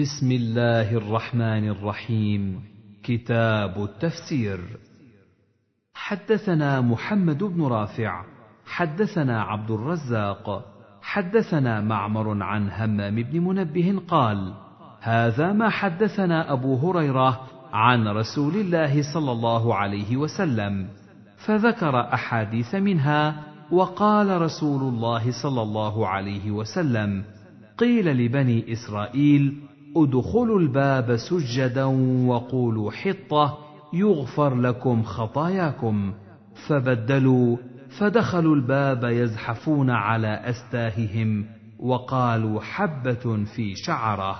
بسم الله الرحمن الرحيم. كتاب التفسير. حدثنا محمد بن رافع حدثنا عبد الرزاق حدثنا معمر عن همام بن منبه قال هذا ما حدثنا أبو هريرة عن رسول الله صلى الله عليه وسلم فذكر أحاديث منها وقال رسول الله صلى الله عليه وسلم قيل لبني إسرائيل ادخلوا الباب سجدا وقولوا حطة يغفر لكم خطاياكم. فبدلوا فدخلوا الباب يزحفون على أستاههم وقالوا حبة في شعرة.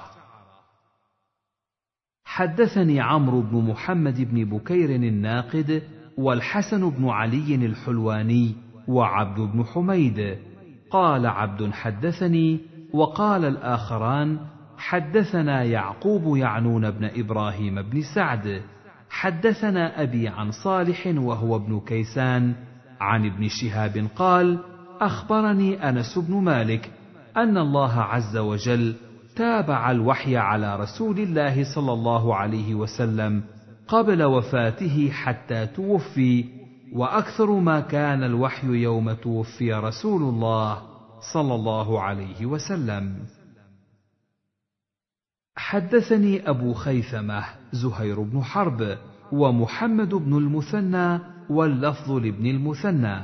حدثني عمرو بن محمد بن بكير الناقد والحسن بن علي الحلواني وعبد بن حميد. قال عبد حدثني وقال الآخران حدثنا يعقوب يعنون بن إبراهيم بن سعد. حدثنا أبي عن صالح وهو ابن كيسان. عن ابن شهاب قال أخبرني أنس بن مالك أن الله عز وجل تابع الوحي على رسول الله صلى الله عليه وسلم قبل وفاته حتى توفي وأكثر ما كان الوحي يوم توفي رسول الله صلى الله عليه وسلم. حدثني أبو خيثمة زهير بن حرب ومحمد بن المثنى واللفظ لابن المثنى.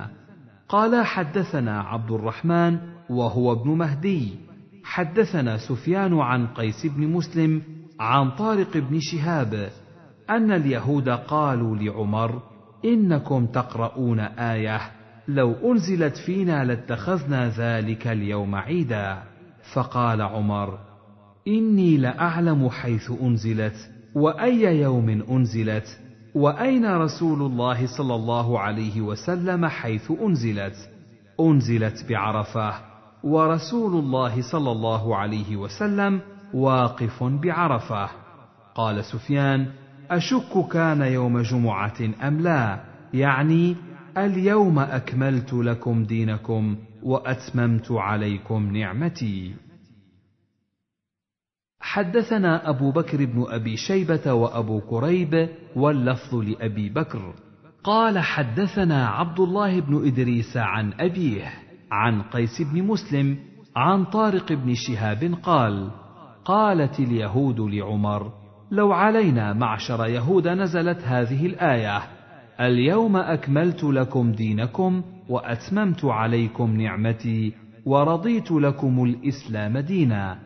قال حدثنا عبد الرحمن وهو ابن مهدي. حدثنا سفيان عن قيس بن مسلم عن طارق بن شهاب أن اليهود قالوا لعمر إنكم تقرؤون آية لو أنزلت فينا لاتخذنا ذلك اليوم عيدا. فقال عمر إني لأعلم حيث أنزلت وأي يوم أنزلت وأين رسول الله صلى الله عليه وسلم حيث أنزلت. أنزلت بعرفة ورسول الله صلى الله عليه وسلم واقف بعرفة. قال سفيان أشك كان يوم جمعة أم لا؟ يعني اليوم أكملت لكم دينكم وأتممت عليكم نعمتي. حدثنا أبو بكر بن أبي شيبة وأبو كريب واللفظ لأبي بكر. قال حدثنا عبد الله بن إدريس عن أبيه عن قيس بن مسلم عن طارق بن شهاب قال قالت اليهود لعمر لو علينا معشر يهود نزلت هذه الآية اليوم أكملت لكم دينكم وأتممت عليكم نعمتي ورضيت لكم الإسلام دينا.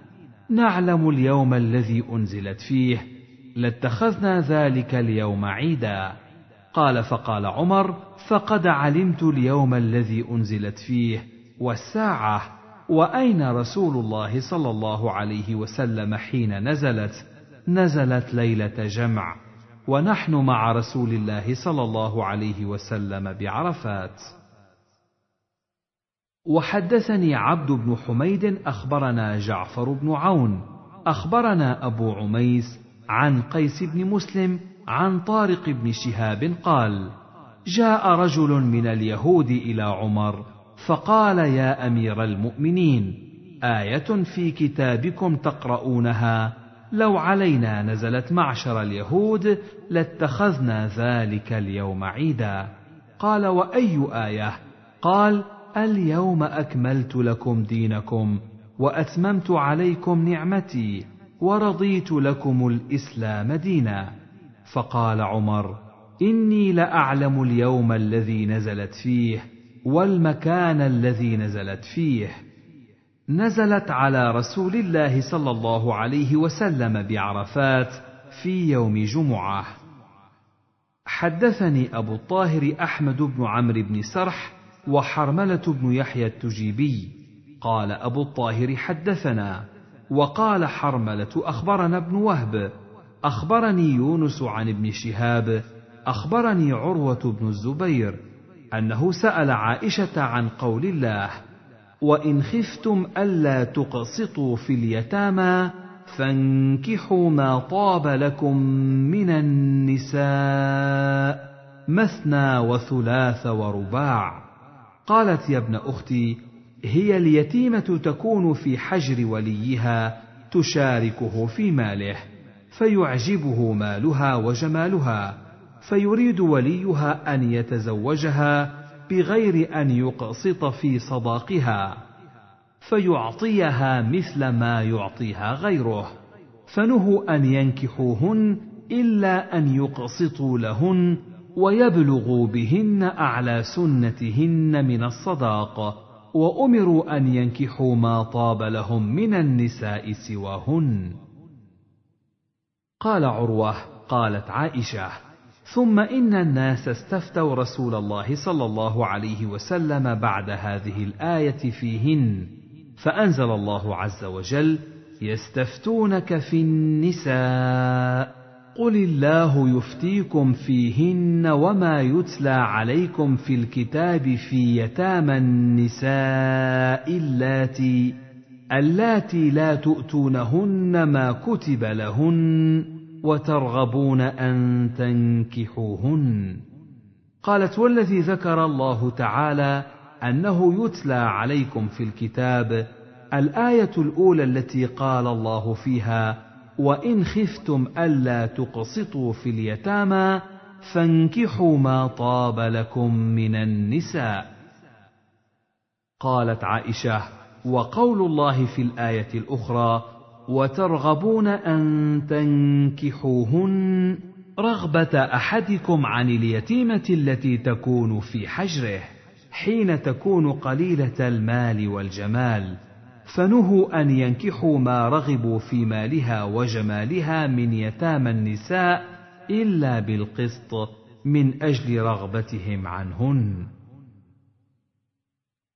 نعلم اليوم الذي أنزلت فيه لاتخذنا ذلك اليوم عيدا. قال فقال عمر فقد علمت اليوم الذي أنزلت فيه والساعة وأين رسول الله صلى الله عليه وسلم حين نزلت؟ نزلت ليلة جمع ونحن مع رسول الله صلى الله عليه وسلم بعرفات. وحدثني عبد بن حميد أخبرنا جعفر بن عون أخبرنا أبو عميس عن قيس بن مسلم عن طارق بن شهاب قال جاء رجل من اليهود إلى عمر فقال يا أمير المؤمنين آية في كتابكم تقرؤونها لو علينا نزلت معشر اليهود لاتخذنا ذلك اليوم عيدا. قال وأي آية؟ قال اليوم أكملت لكم دينكم وأتممت عليكم نعمتي ورضيت لكم الإسلام دينا. فقال عمر إني لأعلم اليوم الذي نزلت فيه والمكان الذي نزلت فيه. نزلت على رسول الله صلى الله عليه وسلم بعرفات في يوم جمعة. حدثني أبو الطاهر أحمد بن عمرو بن سرح وحرملة بن يحيى التجيبي قال أبو الطاهر حدثنا وقال حرملة أخبرنا ابن وهب أخبرني يونس عن ابن شهاب أخبرني عروة بن الزبير أنه سأل عائشة عن قول الله وإن خفتم ألا تقسطوا في اليتامى فانكحوا ما طاب لكم من النساء مثنى وثلاث ورباع. قالت يا ابن أختي هي اليتيمة تكون في حجر وليها تشاركه في ماله فيعجبه مالها وجمالها فيريد وليها أن يتزوجها بغير أن يقسط في صداقها فيعطيها مثل ما يعطيها غيره فنهوا أن ينكحوهن إلا أن يقسطوا لهن ويبلغوا بهن أعلى سنتهن من الصداق وأمروا أن ينكحوا ما طاب لهم من النساء سواهن. قال عروة قالت عائشة ثم إن الناس استفتوا رسول الله صلى الله عليه وسلم بعد هذه الآية فيهن فأنزل الله عز وجل يستفتونك في النساء. قل الله يفتيكم فيهن وما يتلى عليكم في الكتاب في يتامى النساء اللاتي اللاتي لا تؤتونهن ما كتب لهن وترغبون ان تنكحوهن. قالت والذي ذكر الله تعالى انه يتلى عليكم في الكتاب الايه الاولى التي قال الله فيها وإن خفتم ألا تقسطوا في اليتامى فانكحوا ما طاب لكم من النساء. قالت عائشة وقول الله في الآية الأخرى وترغبون أن تنكحوهن رغبة أحدكم عن اليتيمة التي تكون في حجره حين تكون قليلة المال والجمال. فنهوا أن ينكحوا ما رغبوا في مالها وجمالها من يتامى النساء إلا بالقسط من أجل رغبتهم عنهن.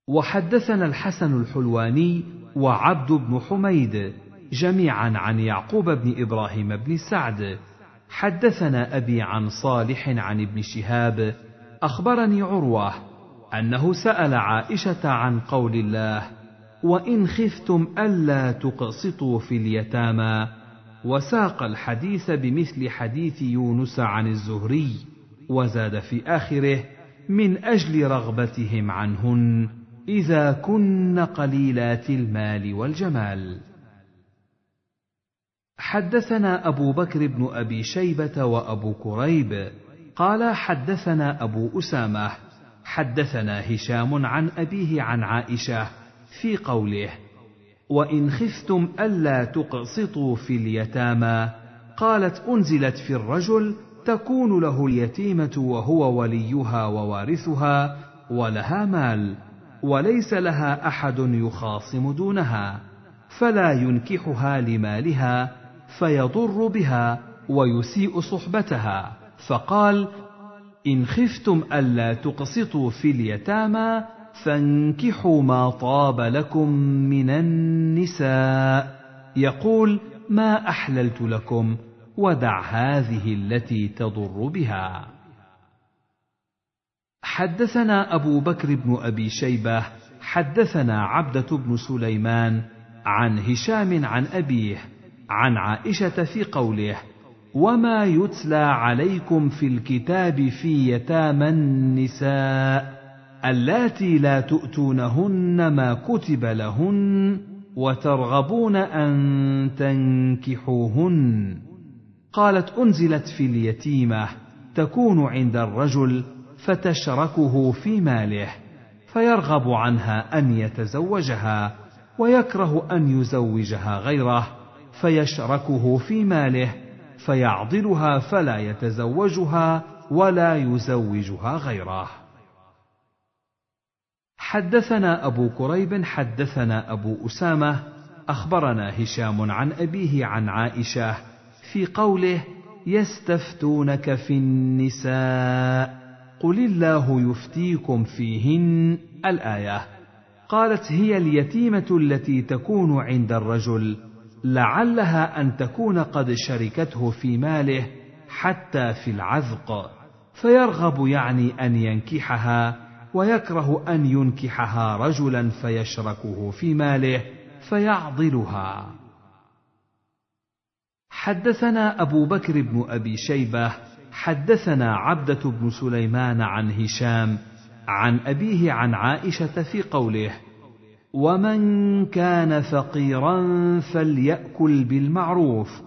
وحدثنا الحسن الحلواني وعبد بن حميد جميعا عن يعقوب بن إبراهيم بن سعد. حدثنا أبي عن صالح عن ابن شهاب. أخبرني عروة أنه سأل عائشة عن قول الله وإن خفتم ألا تقسطوا في اليتامى. وساق الحديث بمثل حديث يونس عن الزهري وزاد في آخره من أجل رغبتهم عنهن إذا كن قليلات المال والجمال. حدثنا أبو بكر بن أبي شيبة وأبو كريب قال حدثنا أبو أسامة حدثنا هشام عن أبيه عن عائشة في قوله وإن خفتم ألا تقسطوا في اليتامى قالت أنزلت في الرجل تكون له اليتيمة وهو وليها ووارثها ولها مال وليس لها أحد يخاصم دونها فلا ينكحها لمالها فيضر بها ويسيء صحبتها فقال إن خفتم ألا تقسطوا في اليتامى فانكحوا ما طاب لكم من النساء. يقول ما أحللت لكم ودع هذه التي تضر بها. حدثنا أبو بكر بن أبي شيبة حدثنا عبدة بن سليمان عن هشام عن أبيه عن عائشة في قوله وما يتلى عليكم في الكتاب في يتامى النساء. اللاتي لا تؤتونهن ما كتب لهن وترغبون أن تنكحوهن. قالت أنزلت في اليتيمه تكون عند الرجل فتشركه في ماله فيرغب عنها أن يتزوجها ويكره أن يزوجها غيره فيشركه في ماله فيعضلها فلا يتزوجها ولا يزوجها غيره. حدثنا أبو كريب حدثنا أبو أسامة أخبرنا هشام عن أبيه عن عائشة في قوله يستفتونك في النساء قل الله يفتيكم فيهن الآية. قالت هي اليتيمة التي تكون عند الرجل لعلها أن تكون قد شركته في ماله حتى في العذق فيرغب يعني أن ينكحها ويكره أن ينكحها رجلا فيشركه في ماله فيعضلها. حدثنا أبو بكر بن أبي شيبة حدثنا عبدة بن سليمان عن هشام عن أبيه عن عائشة في قوله ومن كان فقيرا فليأكل بالمعروف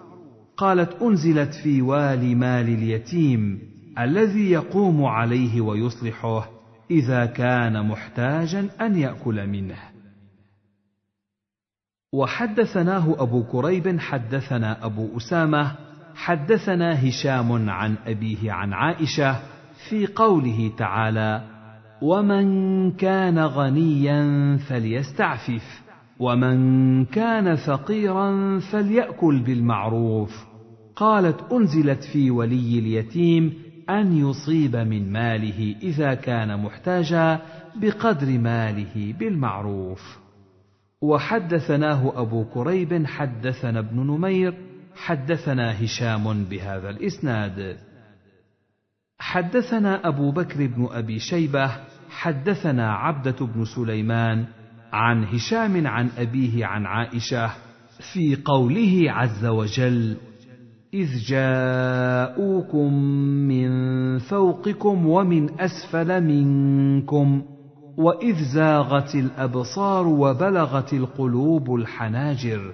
قالت أنزلت في والي مال اليتيم الذي يقوم عليه ويصلحه إذا كان محتاجا أن يأكل منه. وحدثناه أبو كريب حدثنا أبو أسامة حدثنا هشام عن أبيه عن عائشة في قوله تعالى: ومن كان غنيا فليستعفف ومن كان فقيرا فليأكل بالمعروف قالت أنزلت في ولي اليتيم أن يصيب من ماله إذا كان محتاجا بقدر ماله بالمعروف. وحدثناه أبو كريب حدثنا ابن نمير حدثنا هشام بهذا الإسناد. حدثنا أبو بكر بن أبي شيبة حدثنا عبدة بن سليمان عن هشام عن أبيه عن عائشة في قوله عز وجل إذ جاءوكم من فوقكم ومن أسفل منكم وإذ زاغت الأبصار وبلغت القلوب الحناجر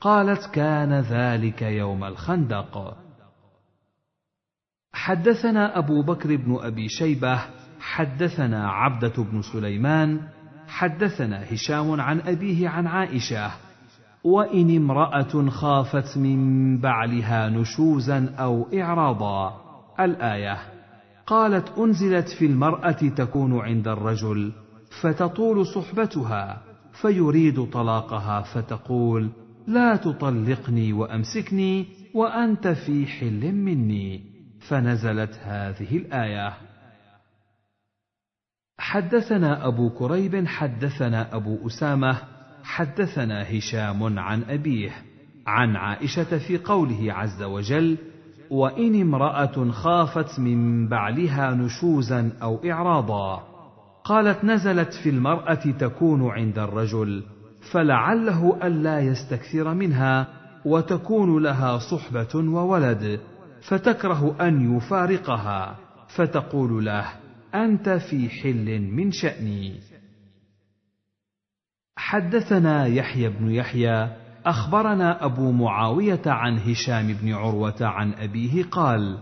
قالت كان ذلك يوم الخندق. حدثنا أبو بكر بن أبي شيبة حدثنا عبدة بن سليمان حدثنا هشام عن أبيه عن عائشة وإن امرأة خافت من بعلها نشوزا أو إعراضا. الآية قالت أنزلت في المرأة تكون عند الرجل فتطول صحبتها فيريد طلاقها فتقول لا تطلقني وأمسكني وأنت في حل مني. فنزلت هذه الآية. حدثنا أبو كريب حدثنا أبو أسامة حدثنا هشام عن أبيه عن عائشة في قوله عز وجل: وإن امرأة خافت من بعلها نشوزا أو إعراضا، قالت نزلت في المرأة تكون عند الرجل، فلعله ألا يستكثر منها وتكون لها صحبة وولد، فتكره أن يفارقها، فتقول له: أنت في حل من شأني. حدثنا يحيى بن يحيى أخبرنا أبو معاوية عن هشام بن عروة عن أبيه قال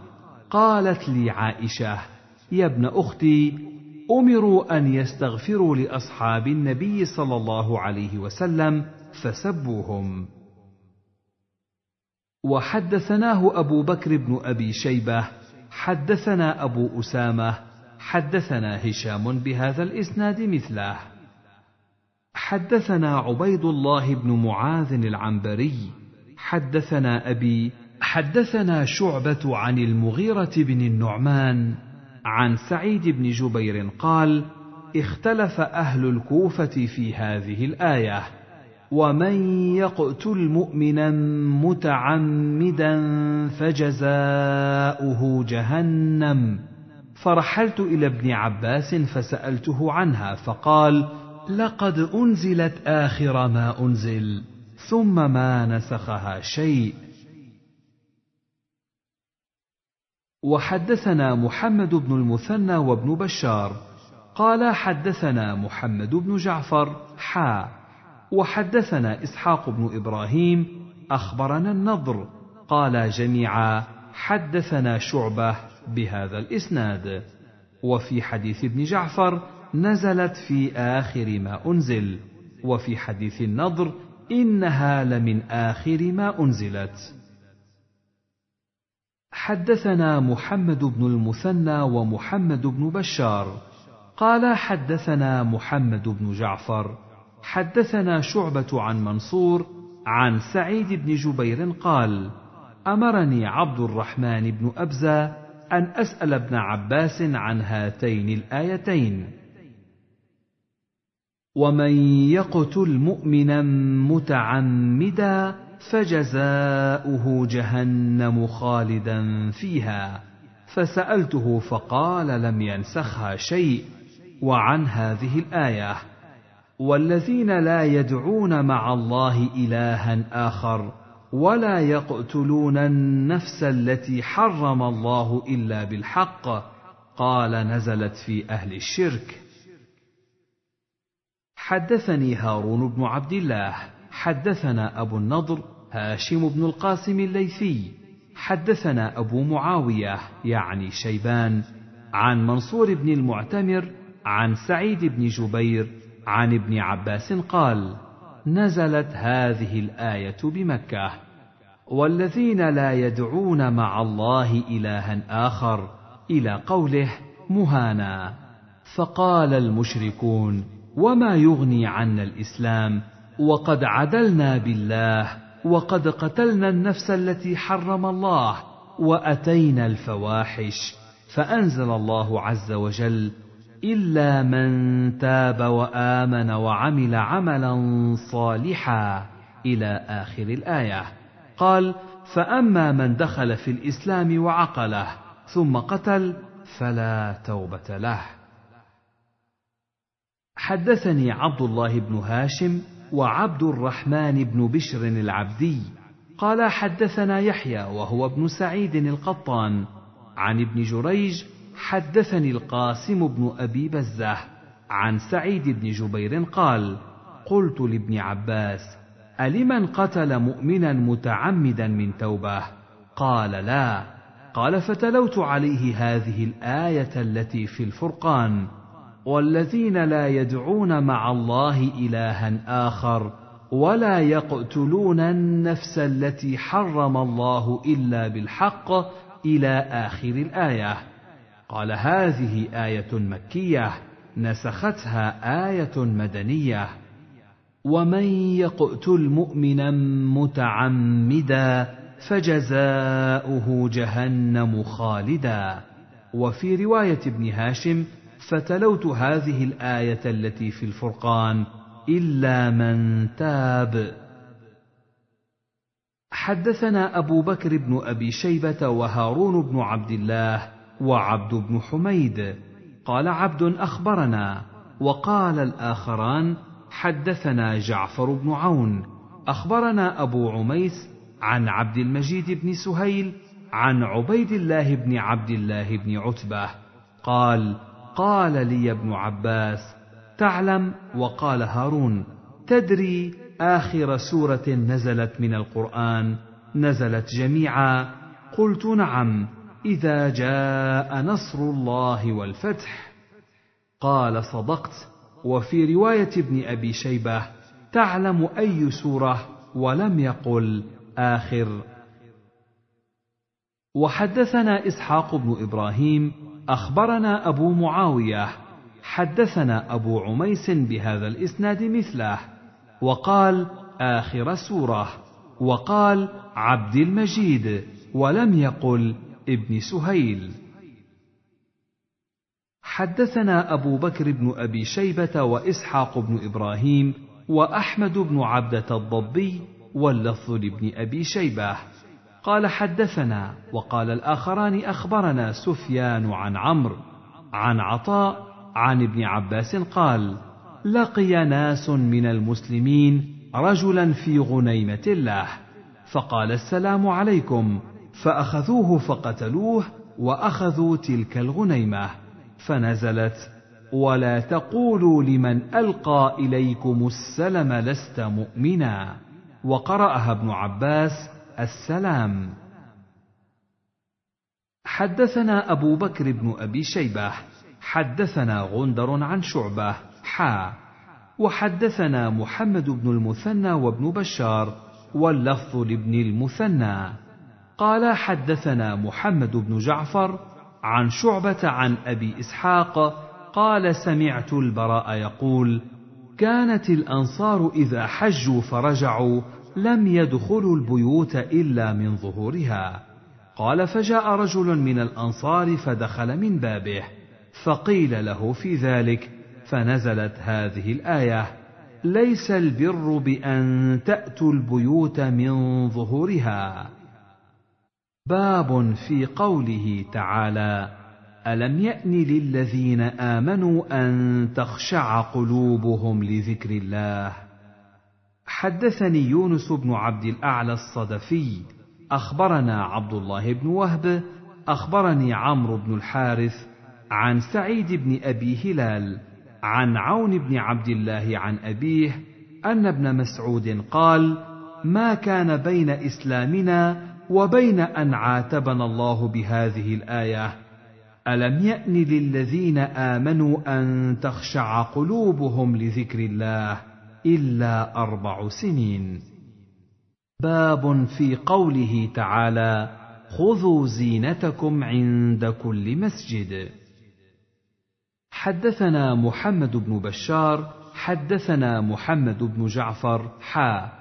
قالت لي عائشة يا ابن أختي أمروا أن يستغفروا لأصحاب النبي صلى الله عليه وسلم فسبوهم. وحدثناه أبو بكر بن أبي شيبة حدثنا أبو أسامة حدثنا هشام بهذا الإسناد مثله. حدثنا عبيد الله بن معاذ العنبري حدثنا أبي حدثنا شعبة عن المغيرة بن النعمان عن سعيد بن جبير قال اختلف أهل الكوفة في هذه الآية ومن يقتل مؤمنا متعمدا فجزاؤه جهنم. فرحلت إلى ابن عباس فسألته عنها فقال لقد أنزلت آخر ما أنزل ثم ما نسخها شيء. وحدثنا محمد بن المثنى وابن بشار قال حدثنا محمد بن جعفر حا. وحدثنا إسحاق بن إبراهيم أخبرنا النضر قال جميعا حدثنا شعبة بهذا الإسناد. وفي حديث ابن جعفر نزلت في آخر ما أنزل وفي حديث النضر إنها لمن آخر ما أنزلت. حدثنا محمد بن المثنى ومحمد بن بشار. قال حدثنا محمد بن جعفر. حدثنا شعبة عن منصور عن سعيد بن جبير قال أمرني عبد الرحمن بن أبزة أن أسأل ابن عباس عن هاتين الآيتين. ومن يقتل مؤمنا متعمدا فجزاؤه جهنم خالدا فيها فسالته فقال لم ينسخها شيء وعن هذه الايه والذين لا يدعون مع الله الها اخر ولا يقتلون النفس التي حرم الله الا بالحق قال نزلت في أهل الشرك حدثني هارون بن عبد الله حدثنا أبو النضر هاشم بن القاسم الليثي حدثنا أبو معاوية يعني شيبان عن منصور بن المعتمر عن سعيد بن جبير عن ابن عباس قال نزلت هذه الآية بمكة. والذين لا يدعون مع الله إلها آخر إلى قوله مهانا. فقال المشركون وما يغني عنا الاسلام وقد عدلنا بالله وقد قتلنا النفس التي حرم الله واتينا الفواحش فانزل الله عز وجل الا من تاب وامن وعمل عملا صالحا إلى اخر الايه. قال فاما من دخل في الاسلام وعقله ثم قتل فلا توبه له. حدثني عبد الله بن هاشم وعبد الرحمن بن بشر العبدي قال حدثنا يحيى وهو ابن سعيد القطان عن ابن جريج حدثني القاسم بن أبي بزه عن سعيد بن جبير قال قلت لابن عباس ألمن قتل مؤمنا متعمدا من توبة؟ قال لا قال فتلوت عليه هذه الآية التي في الفرقان والذين لا يدعون مع الله إلها آخر ولا يقتلون النفس التي حرم الله إلا بالحق إلى آخر الآية. قال هذه آية مكية نسختها آية مدنية. ومن يقتل مؤمنا متعمدا فجزاؤه جهنم خالدا. وفي رواية ابن هاشم فتلوت هذه الآية التي في الفرقان إلا من تاب. حدثنا أبو بكر بن أبي شيبة وهارون بن عبد الله وعبد بن حميد. قال عبد أخبرنا وقال الآخران حدثنا جعفر بن عون. أخبرنا أبو عميس عن عبد المجيد بن سهيل عن عبيد الله بن عبد الله بن عتبة. قال قال لي ابن عباس تعلم وقال هارون تدري آخر سورة نزلت من القرآن نزلت جميعا؟ قلت نعم إذا جاء نصر الله والفتح. قال صدقت. وفي رواية ابن أبي شيبة تعلم أي سورة ولم يقل آخر؟ وحدثنا إسحاق بن إبراهيم أخبرنا أبو معاوية حدثنا أبو عميس بهذا الإسناد مثله وقال آخر سورة وقال عبد المجيد ولم يقل ابن سهيل. حدثنا أبو بكر بن أبي شيبة وإسحاق بن إبراهيم وأحمد بن عبدة الضبي واللفظ لابن أبي شيبة. قال حدثنا وقال الآخران أخبرنا سفيان عن عمرو عن عطاء عن ابن عباس قال لقي ناس من المسلمين رجلا في غنيمة الله فقال السلام عليكم فأخذوه فقتلوه وأخذوا تلك الغنيمة فنزلت ولا تقولوا لمن ألقى إليكم السلم لست مؤمنا. وقرأها ابن عباس السلام. حدثنا أبو بكر بن أبي شيبة حدثنا غندر عن شعبة حا. وحدثنا محمد بن المثنى وابن بشار واللفظ لابن المثنى. قال حدثنا محمد بن جعفر عن شعبة عن أبي إسحاق قال سمعت البراء يقول: كانت الأنصار إذا حجوا فرجعوا لم يدخلوا البيوت إلا من ظهورها. قال فجاء رجل من الأنصار فدخل من بابه، فقيل له في ذلك، فنزلت هذه الآية: ليس البر بأن تأتوا البيوت من ظهورها باب في قوله تعالى ألم يأن للذين آمنوا أن تخشع قلوبهم لذكر الله حدثني يونس بن عبد الأعلى الصدفي أخبرنا عبد الله بن وهب أخبرني عمرو بن الحارث عن سعيد بن أبي هلال عن عون بن عبد الله عن أبيه أن ابن مسعود قال ما كان بين إسلامنا وبين أن عاتبنا الله بهذه الآية ألم يأن للذين آمنوا أن تخشع قلوبهم لذكر الله؟ إلا أربع سنين. باب في قوله تعالى خذوا زينتكم عند كل مسجد. حدثنا محمد بن بشار حدثنا محمد بن جعفر حا.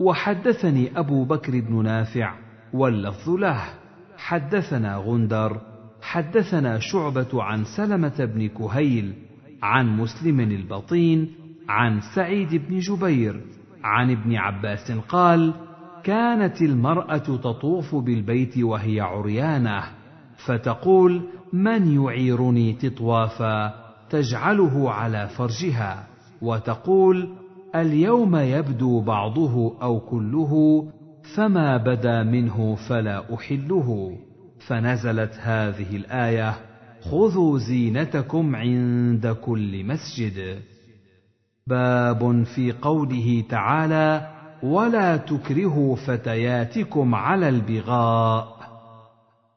وحدثني أبو بكر بن نافع واللفظ له. حدثنا غندر حدثنا شعبة عن سلمة بن كهيل عن مسلم البطين عن سعيد بن جبير عن ابن عباس قال كانت المرأة تطوف بالبيت وهي عريانة فتقول من يعيرني تطوافا؟ تجعله على فرجها وتقول اليوم يبدو بعضه أو كله فما بدا منه فلا أحله فنزلت هذه الآية خذوا زينتكم عند كل مسجد باب في قوله تعالى ولا تكرهوا فتياتكم على البغاء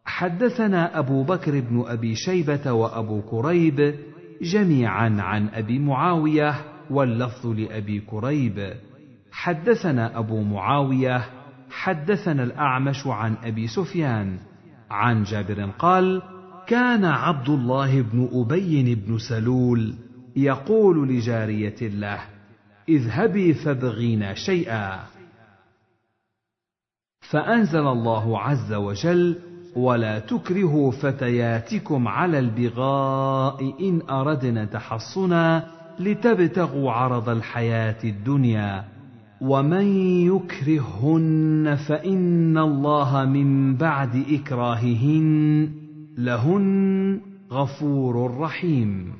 حدثنا أبو بكر بن أبي شيبة وأبو كريب جميعا عن أبي معاوية واللفظ لأبي كريب. حدثنا أبو معاوية حدثنا الأعمش عن أبي سفيان. عن جابر قال كان عبد الله بن أبي بن سلول يقول لجارية له اذهبي فابغينا شيئا. فأنزل الله عز وجل ولا تكرهوا فتياتكم على البغاء إن أردنا تحصنا لتبتغوا عرض الحياة الدنيا ومن يكرههن فإن الله من بعد إكراههن لهن غفور رحيم.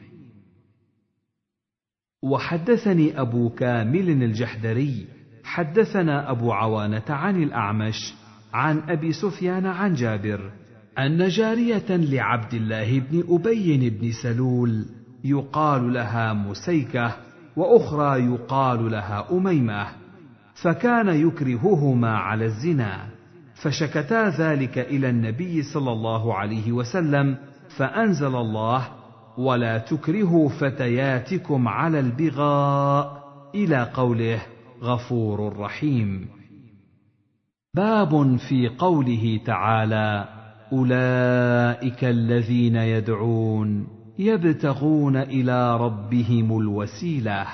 وحدثني أبو كامل الجحدري حدثنا أبو عوانة عن الأعمش عن أبي سفيان عن جابر أن جارية لعبد الله بن أبي بن سلول يقال لها مسيكة وأخرى يقال لها أميمة فكان يكرههما على الزنا فشكتا ذلك إلى النبي صلى الله عليه وسلم فأنزل الله ولا تكرهوا فتياتكم على البغاء إلى قوله غفور رحيم. باب في قوله تعالى أولئك الذين يدعون يبتغون إلى ربهم الوسيلة.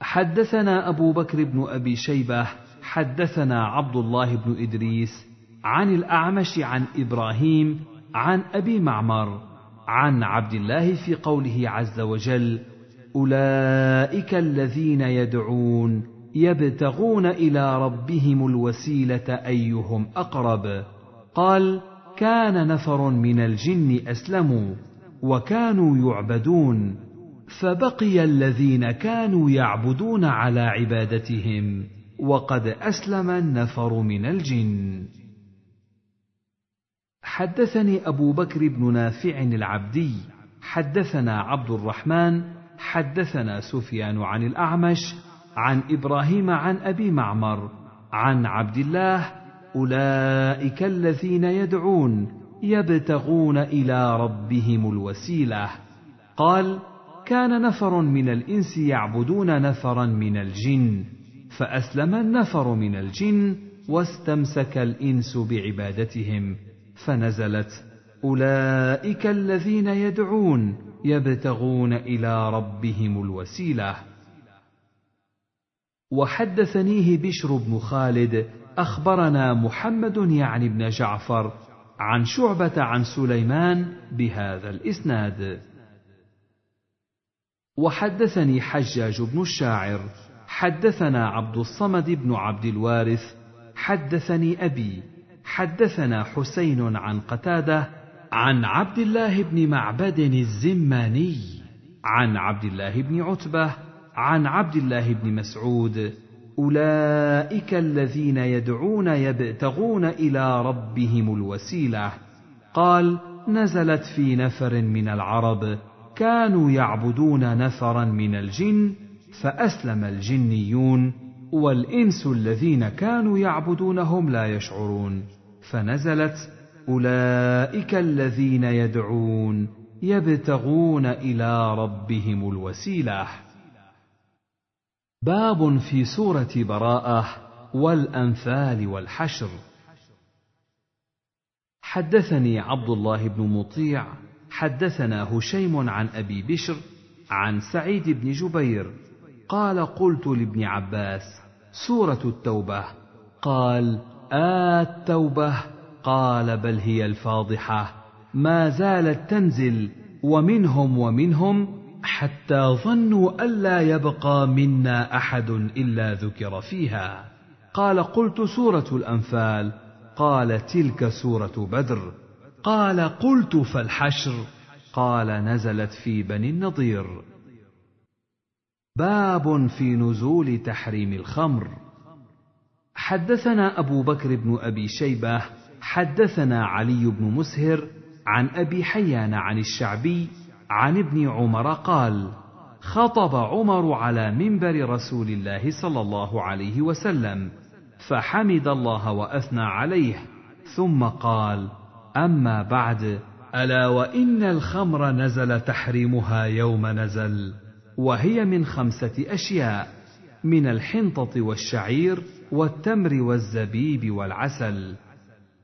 حدثنا أبو بكر بن أبي شيبة حدثنا عبد الله بن إدريس عن الأعمش عن إبراهيم عن أبي معمر عن عبد الله في قوله عز وجل أولئك الذين يدعون يبتغون إلى ربهم الوسيلة أيهم أقرب. قال كان نفر من الجن اسلموا وكانوا يعبدون فبقي الذين كانوا يعبدون على عبادتهم وقد أسلم النفر من الجن. حدثني أبو بكر بن نافع العبدي حدثنا عبد الرحمن حدثنا سفيان عن الأعمش عن إبراهيم عن أبي معمر عن عبد الله أولئك الذين يدعون يبتغون إلى ربهم الوسيلة. قال كان نفر من الإنس يعبدون نفرا من الجن فأسلم النفر من الجن واستمسك الإنس بعبادتهم. فنزلت أولئك الذين يدعون يبتغون إلى ربهم الوسيلة. وحدثنيه بشر بن خالد أخبرنا محمد يعني بن جعفر عن شعبة عن سليمان بهذا الإسناد. وحدثني حجاج بن الشاعر حدثنا عبد الصمد بن عبد الوارث حدثني أبي حدثنا حسين عن قتادة عن عبد الله بن معبد الزماني عن عبد الله بن عتبة عن عبد الله بن مسعود أولئك الذين يدعون يبتغون إلى ربهم الوسيلة. قال نزلت في نفر من العرب كانوا يعبدون نفرا من الجن فأسلم الجنيون والإنس الذين كانوا يعبدونهم لا يشعرون فنزلت أولئك الذين يدعون يبتغون إلى ربهم الوسيلة. باب في سورة براءة والأنفال والحشر. حدثني عبد الله بن مطيع حدثنا هشيم عن أبي بشر عن سعيد بن جبير قال قلت لابن عباس سورة التوبة. قال التوبة. قال بل هي الفاضحة. ما زالت تنزل ومنهم ومنهم حتى ظنوا الا يبقى منا أحد إلا ذكر فيها. قال قلت سورة الأنفال. قال تلك سورة بدر. قال قلت فالحشر. قال نزلت في بني النضير. باب في نزول تحريم الخمر. حدثنا أبو بكر بن أبي شيبة حدثنا علي بن مسهر عن أبي حيان عن الشعبي عن ابن عمر قال خطب عمر على منبر رسول الله صلى الله عليه وسلم فحمد الله وأثنى عليه ثم قال أما بعد ألا وإن الخمر نزل تحريمها يوم نزل؟ وهي من خمسة أشياء من الحنطة والشعير والتمر والزبيب والعسل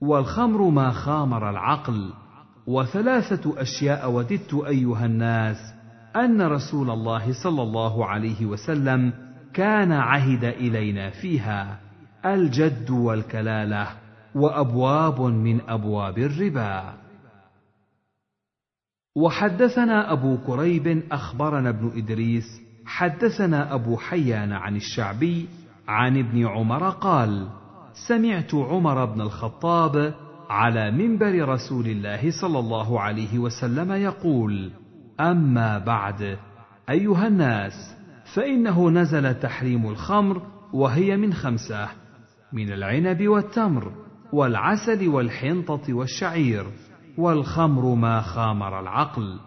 والخمر ما خامر العقل. وثلاثة أشياء وددت أيها الناس أن رسول الله صلى الله عليه وسلم كان عهد إلينا فيها الجد والكلالة وأبواب من أبواب الربا. وحدثنا أبو كريب أخبرنا ابن إدريس حدثنا أبو حيان عن الشعبي عن ابن عمر قال سمعت عمر بن الخطاب على منبر رسول الله صلى الله عليه وسلم يقول أما بعد أيها الناس فإنه نزل تحريم الخمر وهي من خمسة من العنب والتمر والعسل والحنطة والشعير. والخمر ما خامر العقل.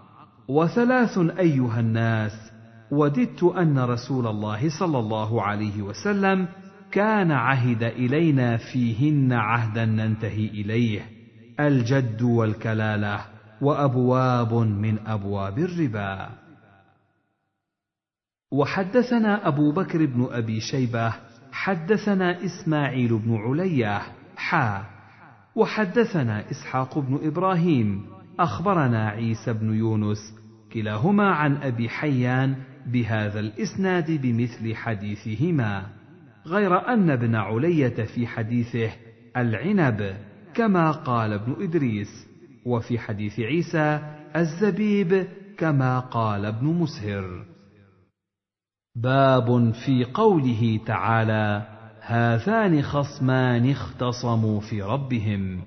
وثلاث أيها الناس وددت أن رسول الله صلى الله عليه وسلم كان عهد إلينا فيهن عهدا ننتهي إليه. الجد والكلالة وأبواب من أبواب الربا. وحدثنا أبو بكر بن أبي شيبة حدثنا إسماعيل بن علية حا. وحدثنا إسحاق بن إبراهيم أخبرنا عيسى بن يونس كلاهما عن أبي حيان بهذا الإسناد بمثل حديثهما غير أن ابن علية في حديثه العنب كما قال ابن إدريس وفي حديث عيسى الزبيب كما قال ابن مسهر. باب في قوله تعالى هذان خصمان اختصموا في ربهم.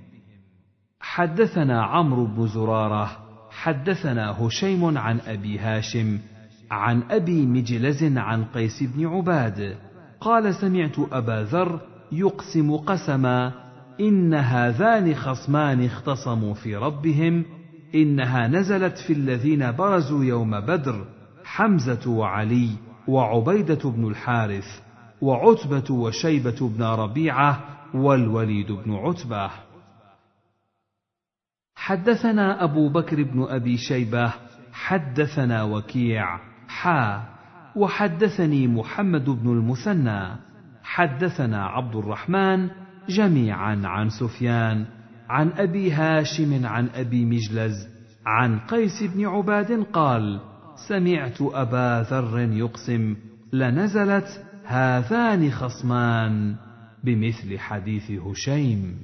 حدثنا عمرو بن زرارة حدثنا هشيم عن أبي هاشم عن أبي مجلز عن قيس بن عباد. قال سمعت أبا ذر يقسم قسما إن هذان خصمان اختصموا في ربهم إنها نزلت في الذين برزوا يوم بدر حمزة وعلي وعبيدة بن الحارث. وعتبة وشيبة بن ربيعة والوليد بن عتبة. حدثنا أبو بكر بن أبي شيبة حدثنا وكيع حا وحدثني محمد بن المثنى. حدثنا عبد الرحمن جميعا عن سفيان عن أبي هاشم عن أبي مجلز عن قيس بن عباد قال سمعت أبا ذر يقسم لنزلت هذان خصمان بمثل حديث هشيم.